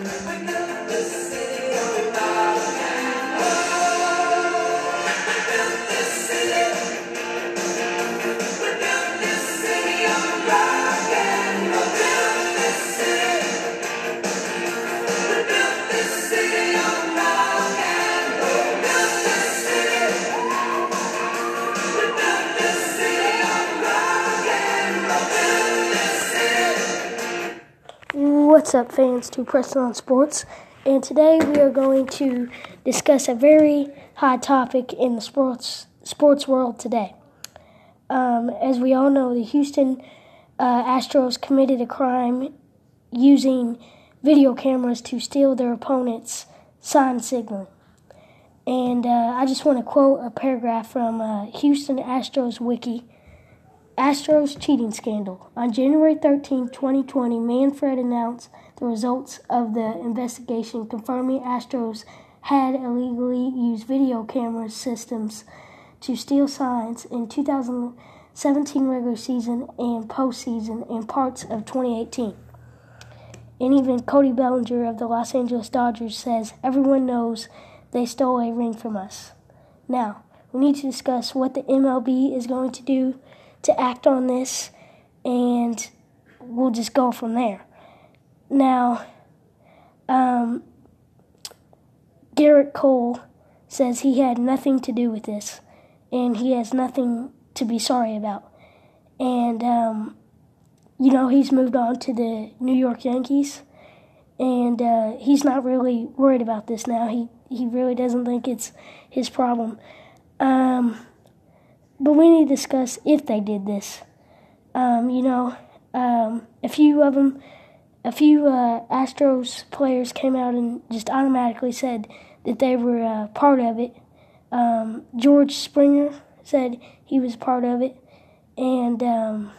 Yeah. What's up, fans? To Preston on Sports, and today we are going to discuss a very hot topic in the sports sports world today. Um, as we all know, the Houston uh, Astros committed a crime using video cameras to steal their opponent's sign signal. And uh, I just want to quote a paragraph from uh, Houston Astros Wiki. Astros cheating scandal. On January 13, 2020, Manfred announced the results of the investigation confirming Astros had illegally used video camera systems to steal signs in 2017 regular season and postseason and parts of 2018. And even Cody Bellinger of the Los Angeles Dodgers says everyone knows they stole a ring from us. Now, we need to discuss what the MLB is going to do to act on this, and we'll just go from there. Now, um, Gerrit Cole says he had nothing to do with this, and he has nothing to be sorry about. And, um, you know, he's moved on to the New York Yankees, and uh, he's not really worried about this now. He, he really doesn't think it's his problem. Um, but we need to discuss if they did this. Um, you know, um, a few of them, a few uh, Astros players came out and just automatically said that they were uh, part of it. Um, George Springer said he was part of it, and um,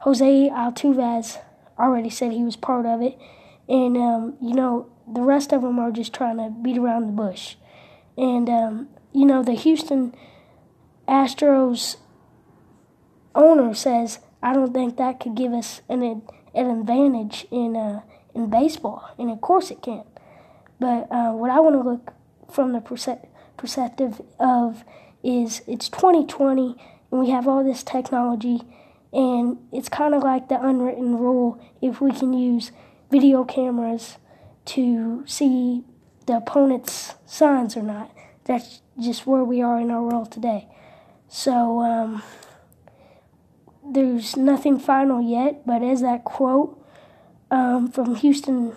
Jose Altuve already said he was part of it. And um, you know, the rest of them are just trying to beat around the bush. And um, you know, the Houston Astros owner says, I don't think that could give us an an advantage in uh, in baseball, and of course it can. But uh, what I want to look from the perspective of is it's 2020 and we have all this technology, and it's kind of like the unwritten rule if we can use video cameras to see the opponent's signs or not. That's just where we are in our world today. So, um, there's nothing final yet, but as that quote um, from Houston,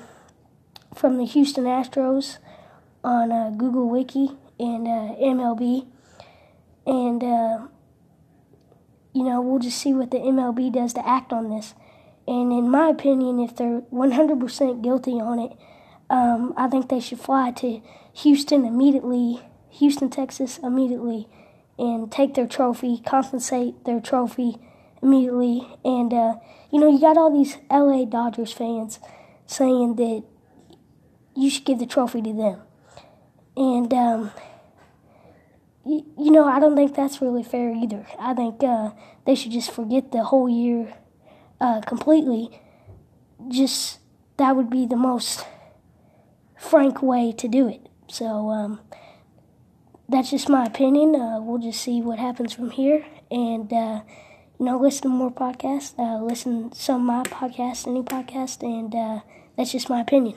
from the Houston Astros on uh, Google Wiki and uh, MLB, and uh, you know we'll just see what the MLB does to act on this. And in my opinion, if they're 100% guilty on it, um, I think they should fly to Houston immediately, Houston, Texas immediately and take their trophy, compensate their trophy immediately. And, uh, you know, you got all these LA Dodgers fans saying that you should give the trophy to them. And, um, you, you know, I don't think that's really fair either. I think uh, they should just forget the whole year uh, completely. Just that would be the most frank way to do it. So, um, that's just my opinion. Uh, we'll just see what happens from here. And, uh, you know, listen to more podcasts. Uh, listen to some of my podcasts, any podcast. And uh, that's just my opinion.